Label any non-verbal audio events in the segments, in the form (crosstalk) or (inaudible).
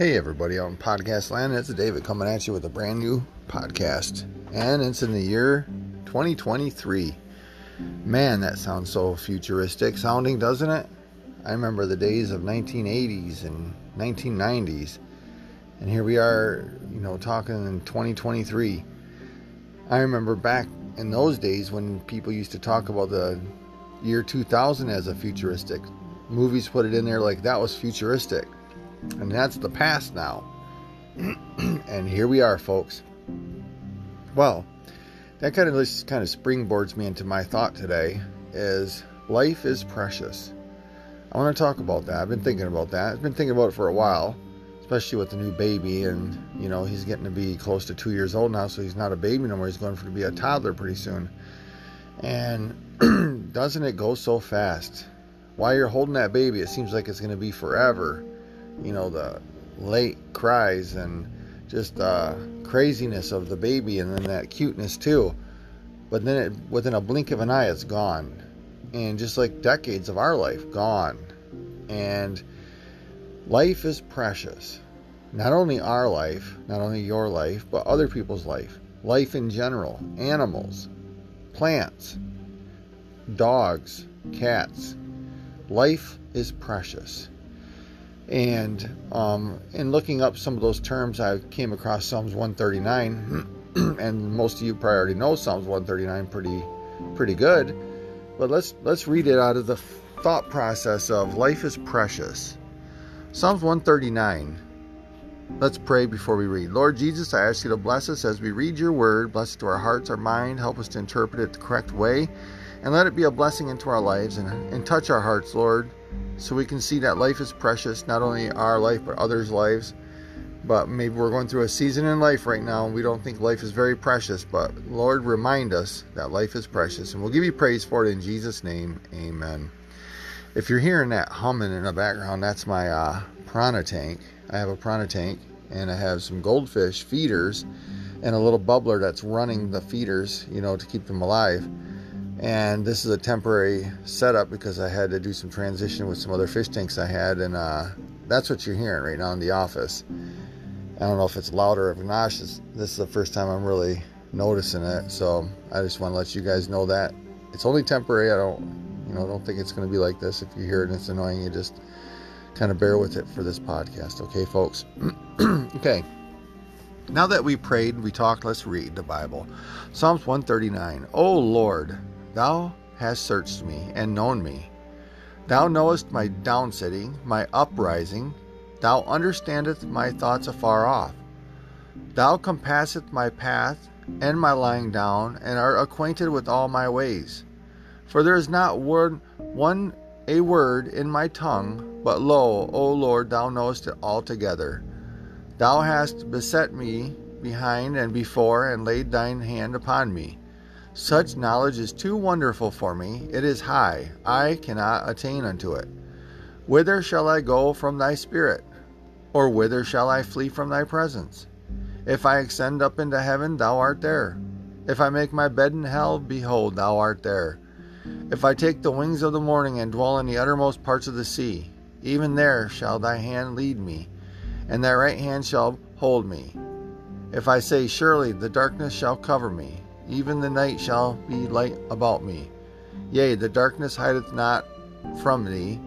Hey, everybody out in podcast land. It's David coming at you with a brand new podcast. And it's in the year 2023. Man, that sounds so futuristic sounding, doesn't it? I remember the days of 1980s and 1990s. And here we are, you know, talking in 2023. I remember back in those days when people used to talk about the year 2000 as a futuristic. Movies put it in there like that was futuristic. And that's the past now. (clears throat) and here we are, folks. Well, that kind of just kind of springboards me into my thought today is life is precious. I want to talk about that. I've been thinking about that. I've been thinking about it for a while, especially with the new baby and you know, he's getting to be close to 2 years old now, so he's not a baby no more. He's going to be a toddler pretty soon. And (clears throat) doesn't it go so fast? While you're holding that baby, it seems like it's going to be forever you know, the late cries and just uh, craziness of the baby and then that cuteness too. But then it, within a blink of an eye, it's gone. And just like decades of our life, gone. And life is precious. Not only our life, not only your life, but other people's life. Life in general, animals, plants, dogs, cats. Life is precious. And um, in looking up some of those terms, I came across Psalms 139, (clears throat) and most of you probably already know Psalms 139 pretty pretty good. But let's let's read it out of the thought process of life is precious. Psalms 139. Let's pray before we read. Lord Jesus, I ask you to bless us as we read your word. Bless it to our hearts, our mind. Help us to interpret it the correct way. And let it be a blessing into our lives and, and touch our hearts, Lord so we can see that life is precious, not only our life, but others' lives. But maybe we're going through a season in life right now and we don't think life is very precious. But Lord, remind us that life is precious. And we'll give you praise for it in Jesus' name. Amen. If you're hearing that humming in the background, that's my uh, piranha tank. I have a piranha tank and I have some goldfish feeders and a little bubbler that's running the feeders, you know, to keep them alive and this is a temporary setup because I had to do some transition with some other fish tanks I had, and uh, that's what you're hearing right now in the office. I don't know if it's louder or not. This is the first time I'm really noticing it, so I just want to let you guys know that it's only temporary. I don't, you know, don't think it's going to be like this. If you hear it and it's annoying, you just kind of bear with it for this podcast, okay, folks? (clears throat) okay. Now that we prayed, we talked, let's read the Bible. Psalms 139. Oh Lord, Thou hast searched me and known me. Thou knowest my downsitting, my uprising. Thou understandest my thoughts afar off. Thou compassest my path and my lying down, and art acquainted with all my ways. For there is not word, one a word in my tongue, but lo, O Lord, thou knowest it altogether. Thou hast beset me behind and before, and laid thine hand upon me. Such knowledge is too wonderful for me. It is high. I cannot attain unto it. Whither shall I go from thy spirit? Or whither shall I flee from thy presence? If I ascend up into heaven, thou art there. If I make my bed in hell, behold, thou art there. If I take the wings of the morning and dwell in the uttermost parts of the sea, even there shall thy hand lead me, and thy right hand shall hold me. If I say, Surely the darkness shall cover me, even the night shall be light about me. Yea, the darkness hideth not from thee,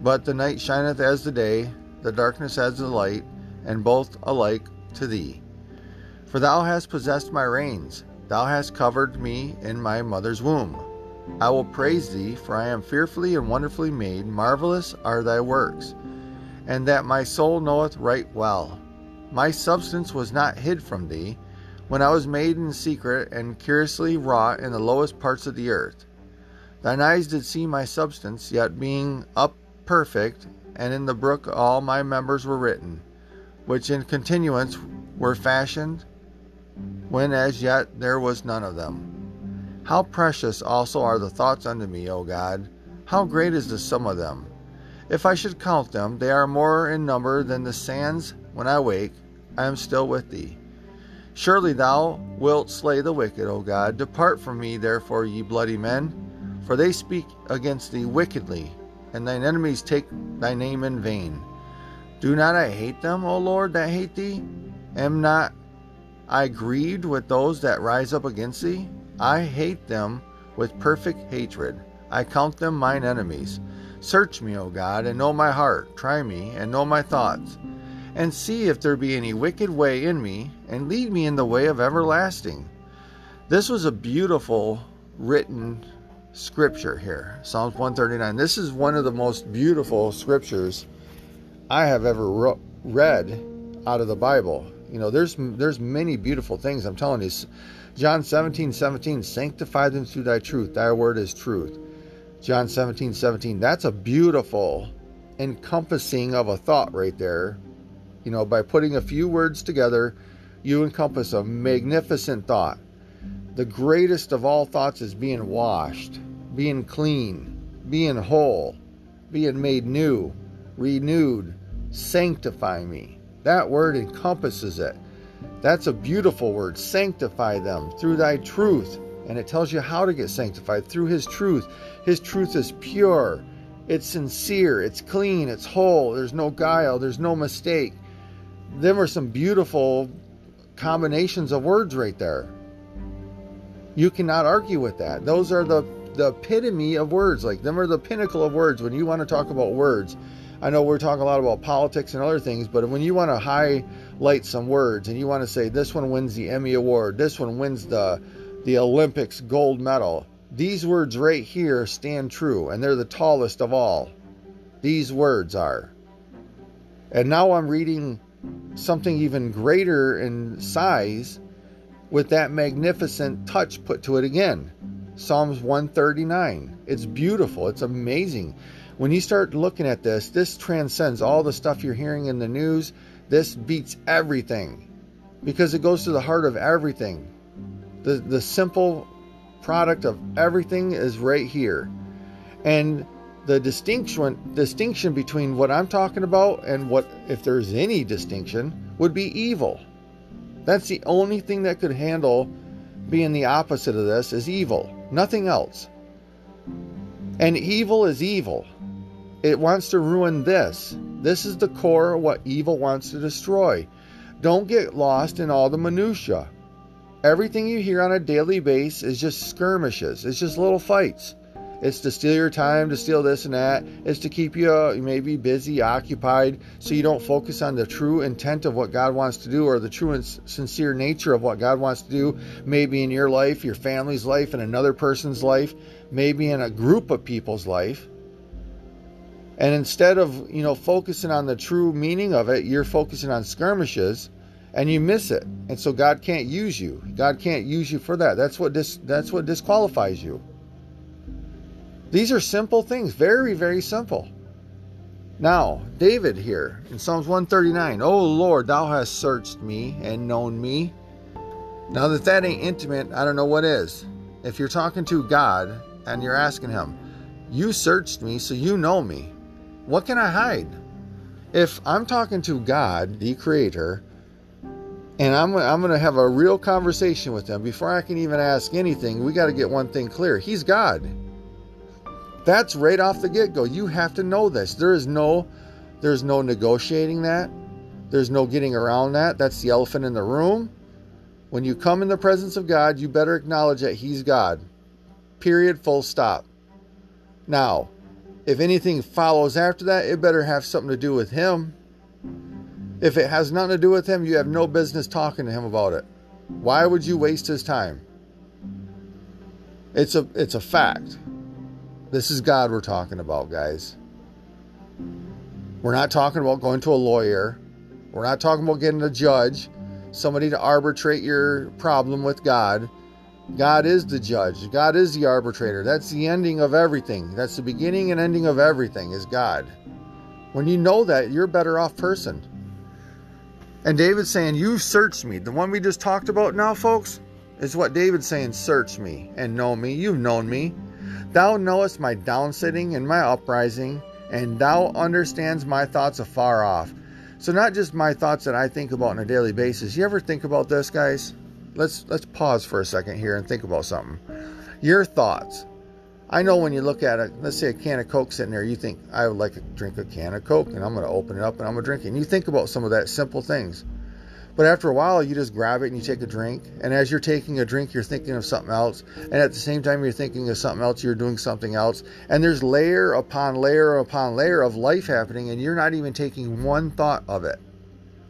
but the night shineth as the day, the darkness as the light, and both alike to thee. For thou hast possessed my reins, thou hast covered me in my mother's womb. I will praise thee, for I am fearfully and wonderfully made, marvelous are thy works, and that my soul knoweth right well. My substance was not hid from thee when I was made in secret and curiously wrought in the lowest parts of the earth. Thine eyes did see my substance, yet being up perfect, and in the book all my members were written, which in continuance were fashioned, when as yet there was none of them. How precious also are the thoughts unto me, O God! How great is the sum of them! If I should count them, they are more in number than the sands. When I wake, I am still with thee. Surely thou wilt slay the wicked, O God. Depart from me, therefore, ye bloody men, for they speak against thee wickedly, and thine enemies take thy name in vain. Do not I hate them, O Lord, that hate thee? Am not I grieved with those that rise up against thee? I hate them with perfect hatred. I count them mine enemies. Search me, O God, and know my heart. Try me, and know my thoughts. And see if there be any wicked way in me, and lead me in the way of everlasting. This was a beautiful written scripture here Psalms 139. This is one of the most beautiful scriptures I have ever ro- read out of the Bible. You know, there's there's many beautiful things. I'm telling you. John 17, 17, sanctify them through thy truth. Thy word is truth. John 17, 17. That's a beautiful encompassing of a thought right there. You know, by putting a few words together, you encompass a magnificent thought. The greatest of all thoughts is being washed, being clean, being whole, being made new, renewed, sanctify me. That word encompasses it. That's a beautiful word. Sanctify them through thy truth. And it tells you how to get sanctified through his truth. His truth is pure, it's sincere, it's clean, it's whole. There's no guile, there's no mistake. Them are some beautiful combinations of words right there. You cannot argue with that. Those are the the epitome of words. Like them are the pinnacle of words when you want to talk about words. I know we're talking a lot about politics and other things, but when you want to highlight some words and you want to say this one wins the Emmy Award, this one wins the the Olympics gold medal, these words right here stand true, and they're the tallest of all. These words are. And now I'm reading something even greater in size with that magnificent touch put to it again. Psalms 139. It's beautiful. It's amazing when you start looking at this, this transcends all the stuff you're hearing in the news. This beats everything because it goes to the heart of everything. The, the simple product of everything is right here. And the distinction distinction between what I'm talking about and what if there's any distinction would be evil. That's the only thing that could handle being the opposite of this is evil. Nothing else. And evil is evil. It wants to ruin this. This is the core of what evil wants to destroy. Don't get lost in all the minutiae. Everything you hear on a daily basis is just skirmishes. It's just little fights. It's to steal your time, to steal this and that. It's to keep you uh, maybe busy, occupied, so you don't focus on the true intent of what God wants to do or the true and sincere nature of what God wants to do, maybe in your life, your family's life, and another person's life, maybe in a group of people's life. And instead of, you know, focusing on the true meaning of it, you're focusing on skirmishes and you miss it. And so God can't use you. God can't use you for that. That's what dis- that's what disqualifies you. These are simple things, very very simple. Now, David here in Psalms 139, Oh Lord, thou hast searched me and known me." Now that that ain't intimate, I don't know what is. If you're talking to God and you're asking him, "You searched me, so you know me." What can I hide? If I'm talking to God, the Creator, and I'm, I'm going to have a real conversation with Him before I can even ask anything, we got to get one thing clear He's God. That's right off the get go. You have to know this. There is no, there's no negotiating that. There's no getting around that. That's the elephant in the room. When you come in the presence of God, you better acknowledge that He's God. Period. Full stop. Now, if anything follows after that, it better have something to do with him. If it has nothing to do with him, you have no business talking to him about it. Why would you waste his time? It's a it's a fact. This is God we're talking about, guys. We're not talking about going to a lawyer. We're not talking about getting a judge, somebody to arbitrate your problem with God. God is the judge. God is the arbitrator. That's the ending of everything. That's the beginning and ending of everything is God. When you know that, you're a better off person. And David's saying, You've searched me. The one we just talked about now, folks, is what David's saying, Search me and know me. You've known me. Thou knowest my downsitting and my uprising, and thou understands my thoughts afar off. So not just my thoughts that I think about on a daily basis. You ever think about this, guys? let's let's pause for a second here and think about something. Your thoughts. I know when you look at it, let's say a can of Coke sitting there, you think, I would like to drink a can of Coke and I'm going to open it up and I'm going to drink it. And you think about some of that simple things. But after a while, you just grab it and you take a drink. And as you're taking a drink, you're thinking of something else. And at the same time, you're thinking of something else, you're doing something else. And there's layer upon layer upon layer of life happening, and you're not even taking one thought of it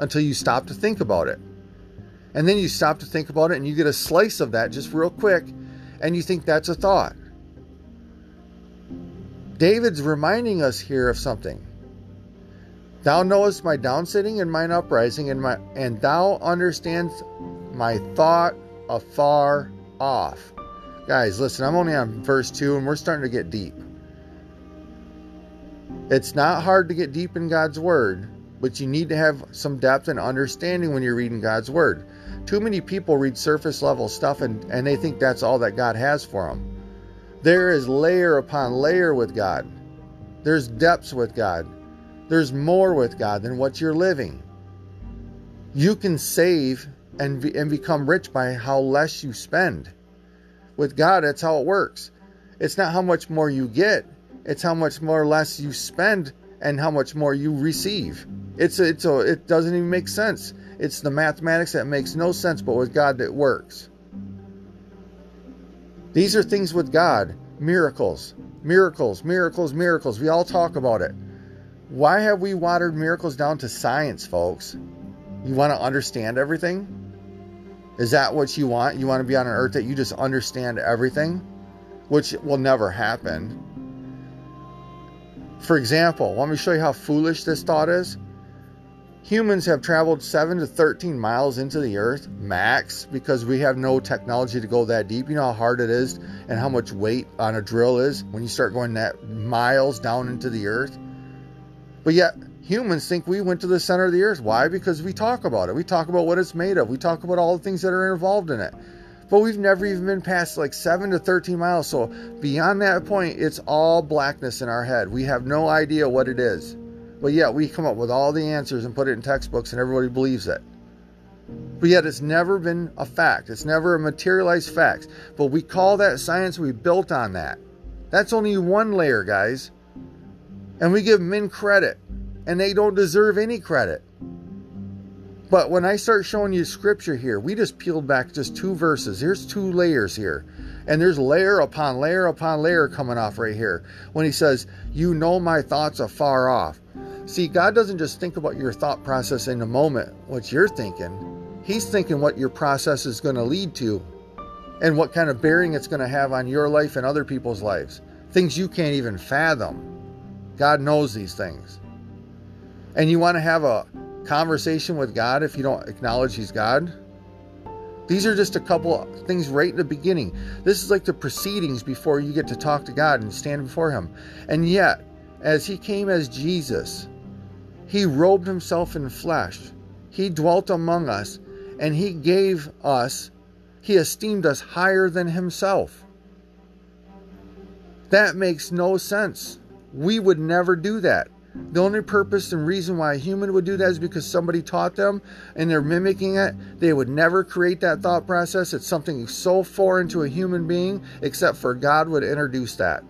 until you stop to think about it. And then you stop to think about it and you get a slice of that just real quick, and you think that's a thought. David's reminding us here of something. Thou knowest my downsitting and mine uprising, and my and thou understands my thought afar off. Guys, listen, I'm only on verse 2 and we're starting to get deep. It's not hard to get deep in God's word, but you need to have some depth and understanding when you're reading God's word. Too many people read surface level stuff and, and they think that's all that God has for them. There is layer upon layer with God. There's depths with God. There's more with God than what you're living. You can save and, be, and become rich by how less you spend. With God, that's how it works. It's not how much more you get, it's how much more less you spend and how much more you receive. It's a, it's a, it doesn't even make sense. It's the mathematics that makes no sense, but with God, it works. These are things with God miracles, miracles, miracles, miracles. We all talk about it. Why have we watered miracles down to science, folks? You want to understand everything? Is that what you want? You want to be on an earth that you just understand everything? Which will never happen. For example, let me show you how foolish this thought is. Humans have traveled 7 to 13 miles into the earth, max, because we have no technology to go that deep. You know how hard it is and how much weight on a drill is when you start going that miles down into the earth? But yet, humans think we went to the center of the earth. Why? Because we talk about it. We talk about what it's made of. We talk about all the things that are involved in it. But we've never even been past like 7 to 13 miles. So beyond that point, it's all blackness in our head. We have no idea what it is. But yet we come up with all the answers and put it in textbooks and everybody believes it. But yet it's never been a fact. It's never a materialized fact. But we call that science. We built on that. That's only one layer, guys. And we give men credit. And they don't deserve any credit. But when I start showing you scripture here, we just peeled back just two verses. Here's two layers here. And there's layer upon layer upon layer coming off right here. When he says, You know my thoughts afar off. See, God doesn't just think about your thought process in the moment, what you're thinking. He's thinking what your process is going to lead to and what kind of bearing it's going to have on your life and other people's lives. Things you can't even fathom. God knows these things. And you want to have a conversation with God if you don't acknowledge He's God? These are just a couple things right in the beginning. This is like the proceedings before you get to talk to God and stand before Him. And yet, as He came as Jesus, he robed himself in flesh. He dwelt among us, and he gave us, he esteemed us higher than himself. That makes no sense. We would never do that. The only purpose and reason why a human would do that is because somebody taught them and they're mimicking it. They would never create that thought process. It's something so foreign to a human being, except for God would introduce that.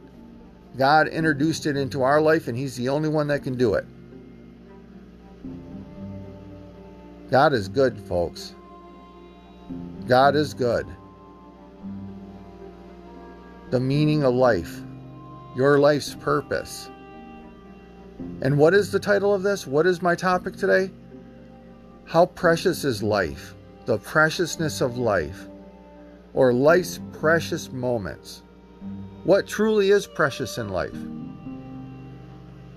God introduced it into our life, and He's the only one that can do it. God is good, folks. God is good. The meaning of life, your life's purpose. And what is the title of this? What is my topic today? How precious is life? The preciousness of life, or life's precious moments. What truly is precious in life?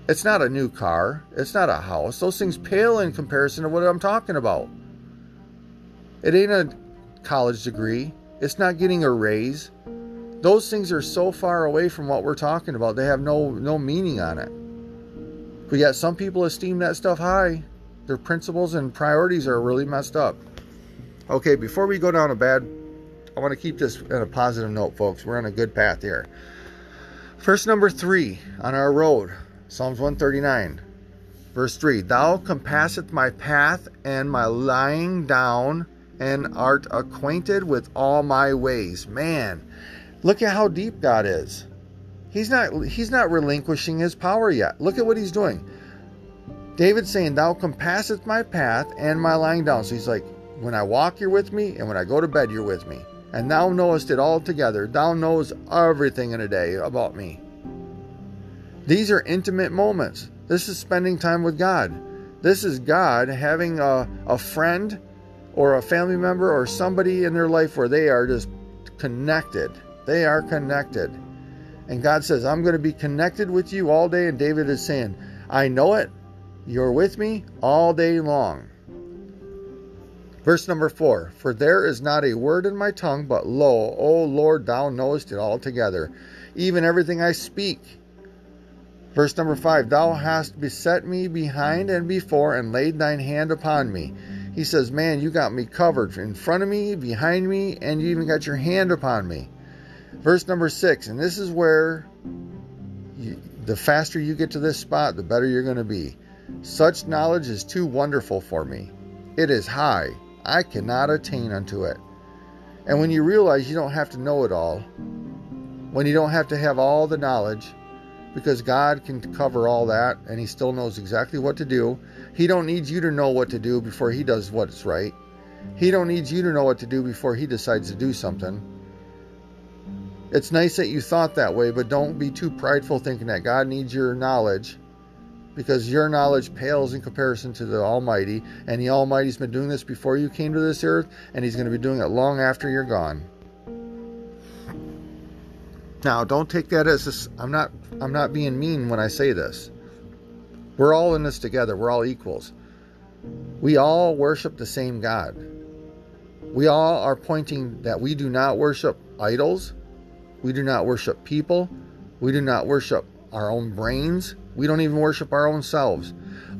It's not a new car. It's not a house. Those things pale in comparison to what I'm talking about. It ain't a college degree. It's not getting a raise. Those things are so far away from what we're talking about. They have no no meaning on it. But yet some people esteem that stuff high. Their principles and priorities are really messed up. Okay, before we go down a bad I want to keep this in a positive note, folks. We're on a good path here. Verse number 3 on our road Psalms 139, verse 3 Thou compasseth my path and my lying down, and art acquainted with all my ways. Man, look at how deep God is. He's not he's not relinquishing his power yet. Look at what he's doing. David's saying, Thou compasseth my path and my lying down. So he's like, When I walk, you're with me, and when I go to bed, you're with me. And thou knowest it all together. Thou knows everything in a day about me. These are intimate moments. This is spending time with God. This is God having a, a friend or a family member or somebody in their life where they are just connected. They are connected. And God says, I'm going to be connected with you all day. And David is saying, I know it. You're with me all day long. Verse number four For there is not a word in my tongue, but lo, O Lord, thou knowest it altogether, even everything I speak. Verse number five Thou hast beset me behind and before, and laid thine hand upon me. He says, Man, you got me covered in front of me, behind me, and you even got your hand upon me. Verse number six, and this is where you, the faster you get to this spot, the better you're going to be. Such knowledge is too wonderful for me. It is high. I cannot attain unto it. And when you realize you don't have to know it all, when you don't have to have all the knowledge, because God can cover all that and he still knows exactly what to do. He don't need you to know what to do before he does what's right. He don't need you to know what to do before he decides to do something. It's nice that you thought that way, but don't be too prideful thinking that God needs your knowledge because your knowledge pales in comparison to the Almighty, and the Almighty's been doing this before you came to this earth, and He's going to be doing it long after you're gone. Now, don't take that as i I'm not I'm not being mean when I say this. We're all in this together. We're all equals. We all worship the same God. We all are pointing that we do not worship idols. We do not worship people. We do not worship our own brains. We don't even worship our own selves.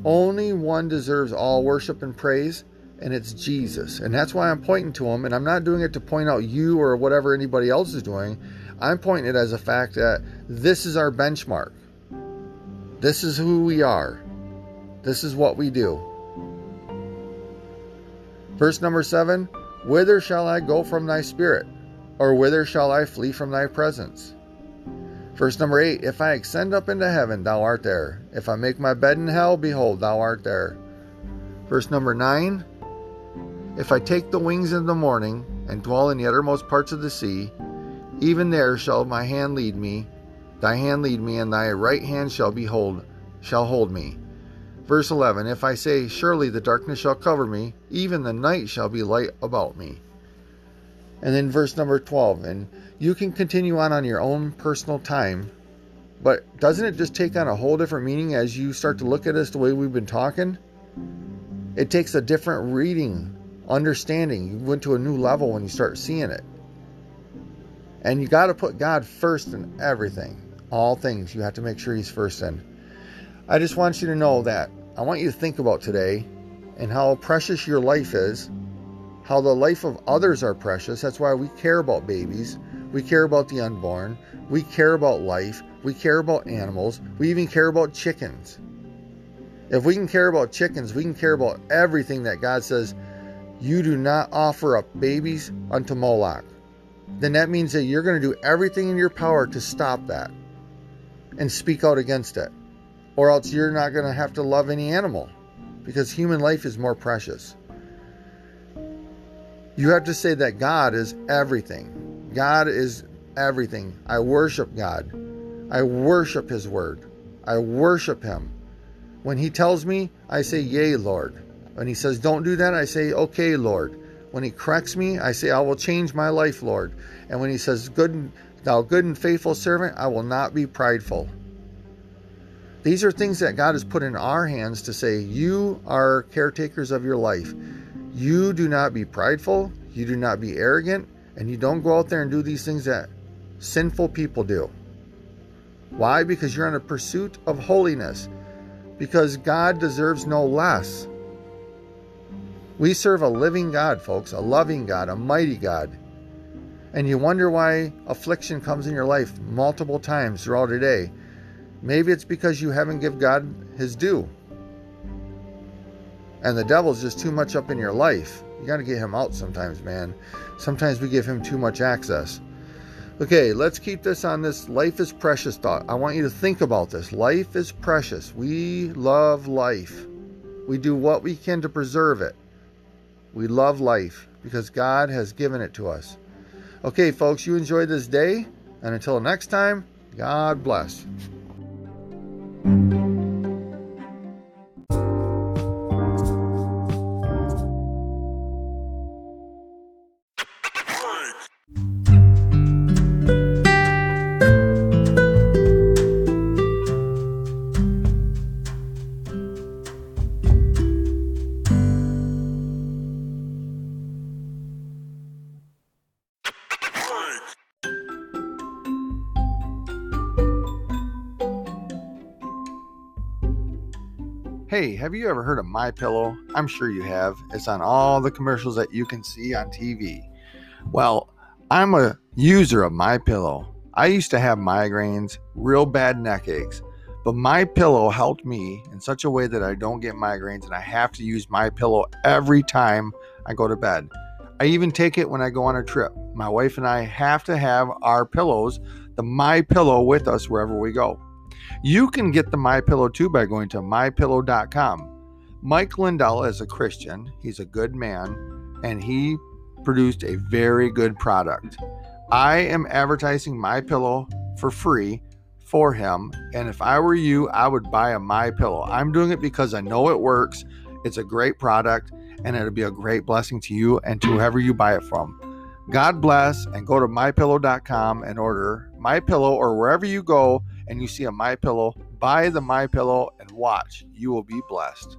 Only one deserves all worship and praise, and it's Jesus. And that's why I'm pointing to him. And I'm not doing it to point out you or whatever anybody else is doing. I'm pointing it as a fact that this is our benchmark. This is who we are. This is what we do. Verse number seven Whither shall I go from thy spirit? Or whither shall I flee from thy presence? Verse number eight If I ascend up into heaven, thou art there. If I make my bed in hell, behold, thou art there. Verse number nine If I take the wings in the morning and dwell in the uttermost parts of the sea, even there shall my hand lead me, thy hand lead me, and thy right hand shall behold, shall hold me. Verse 11 If I say, Surely the darkness shall cover me, even the night shall be light about me. And then verse number 12, and you can continue on on your own personal time, but doesn't it just take on a whole different meaning as you start to look at us the way we've been talking? It takes a different reading, understanding. You went to a new level when you start seeing it. And you got to put God first in everything. All things, you have to make sure He's first in. I just want you to know that I want you to think about today and how precious your life is, how the life of others are precious. That's why we care about babies. We care about the unborn. We care about life. We care about animals. We even care about chickens. If we can care about chickens, we can care about everything that God says, you do not offer up babies unto Moloch then that means that you're going to do everything in your power to stop that and speak out against it. Or else you're not going to have to love any animal because human life is more precious. You have to say that God is everything. God is everything. I worship God. I worship His Word. I worship Him. When He tells me, I say, Yea, Lord. When He says, Don't do that, I say, Okay, Lord. When he corrects me, I say, I will change my life, Lord. And when he says, Good thou good and faithful servant, I will not be prideful. These are things that God has put in our hands to say, You are caretakers of your life. You do not be prideful, you do not be arrogant, and you don't go out there and do these things that sinful people do. Why? Because you're on a pursuit of holiness. Because God deserves no less. We serve a living God, folks, a loving God, a mighty God. And you wonder why affliction comes in your life multiple times throughout a day. Maybe it's because you haven't given God his due. And the devil's just too much up in your life. You got to get him out sometimes, man. Sometimes we give him too much access. Okay, let's keep this on this life is precious thought. I want you to think about this. Life is precious. We love life. We do what we can to preserve it. We love life because God has given it to us. Okay, folks, you enjoy this day. And until next time, God bless. Hey, have you ever heard of My Pillow? I'm sure you have. It's on all the commercials that you can see on TV. Well, I'm a user of My Pillow. I used to have migraines, real bad neck aches, but My Pillow helped me in such a way that I don't get migraines and I have to use My Pillow every time I go to bed. I even take it when I go on a trip. My wife and I have to have our pillows, the My Pillow with us wherever we go. You can get the My Pillow too by going to mypillow.com. Mike Lindell is a Christian. He's a good man and he produced a very good product. I am advertising My Pillow for free for him, and if I were you, I would buy a My Pillow. I'm doing it because I know it works. It's a great product and it'll be a great blessing to you and to whoever you buy it from. God bless and go to mypillow.com and order My Pillow or wherever you go and you see a My Pillow, buy the My Pillow and watch. You will be blessed.